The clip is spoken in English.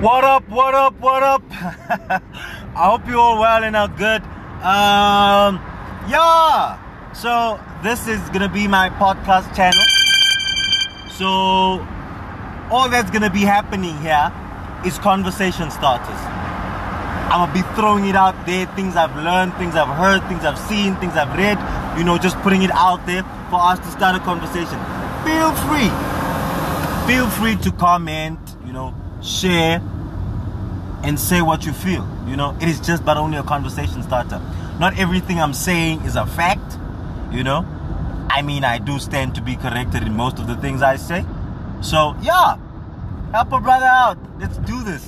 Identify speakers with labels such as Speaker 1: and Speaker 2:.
Speaker 1: What up, what up, what up? I hope you're all well and are good. Um, yeah. So, this is gonna be my podcast channel. So, all that's gonna be happening here is conversation starters. I'm gonna be throwing it out there, things I've learned, things I've heard, things I've seen, things I've read, you know, just putting it out there for us to start a conversation. Feel free. Feel free to comment, you know, share, and say what you feel. You know, it is just but only a conversation starter. Not everything I'm saying is a fact, you know. I mean, I do stand to be corrected in most of the things I say. So, yeah, help a brother out. Let's do this.